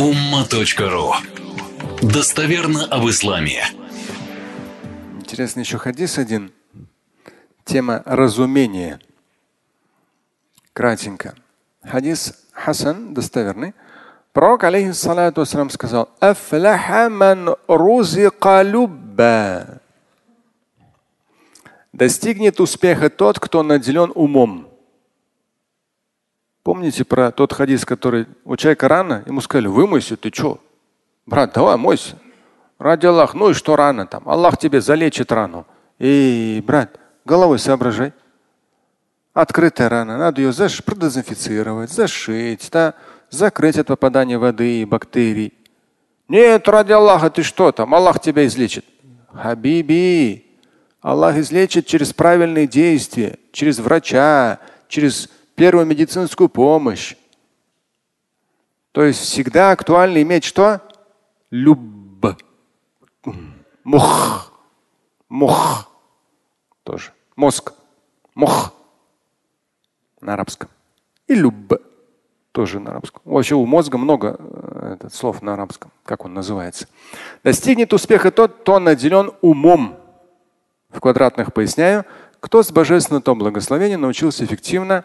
umma.ru Достоверно об исламе. Интересный еще хадис один. Тема разумения. Кратенько. Хадис Хасан, достоверный. Пророк, алейхиссалату вассалам, сказал, «Афляха ман рузика любба». Достигнет успеха тот, кто наделен умом. Помните про тот хадис, который у человека рано, ему сказали, вымойся, ты что? Брат, давай мойся. Ради Аллаха, ну и что рано там? Аллах тебе залечит рану. Эй, брат, головой соображай. Открытая рана, надо ее заш... продезинфицировать, зашить, да? закрыть от попадания воды и бактерий. Нет, ради Аллаха, ты что там? Аллах тебя излечит. Хабиби, Аллах излечит через правильные действия, через врача, через первую медицинскую помощь. То есть всегда актуально иметь что? Люб. Мух. Мух. Тоже. Мозг. Мух. На арабском. И люб. Тоже на арабском. Вообще у мозга много э, этот, слов на арабском. Как он называется? Достигнет успеха тот, кто наделен умом. В квадратных поясняю, кто с божественного то благословения научился эффективно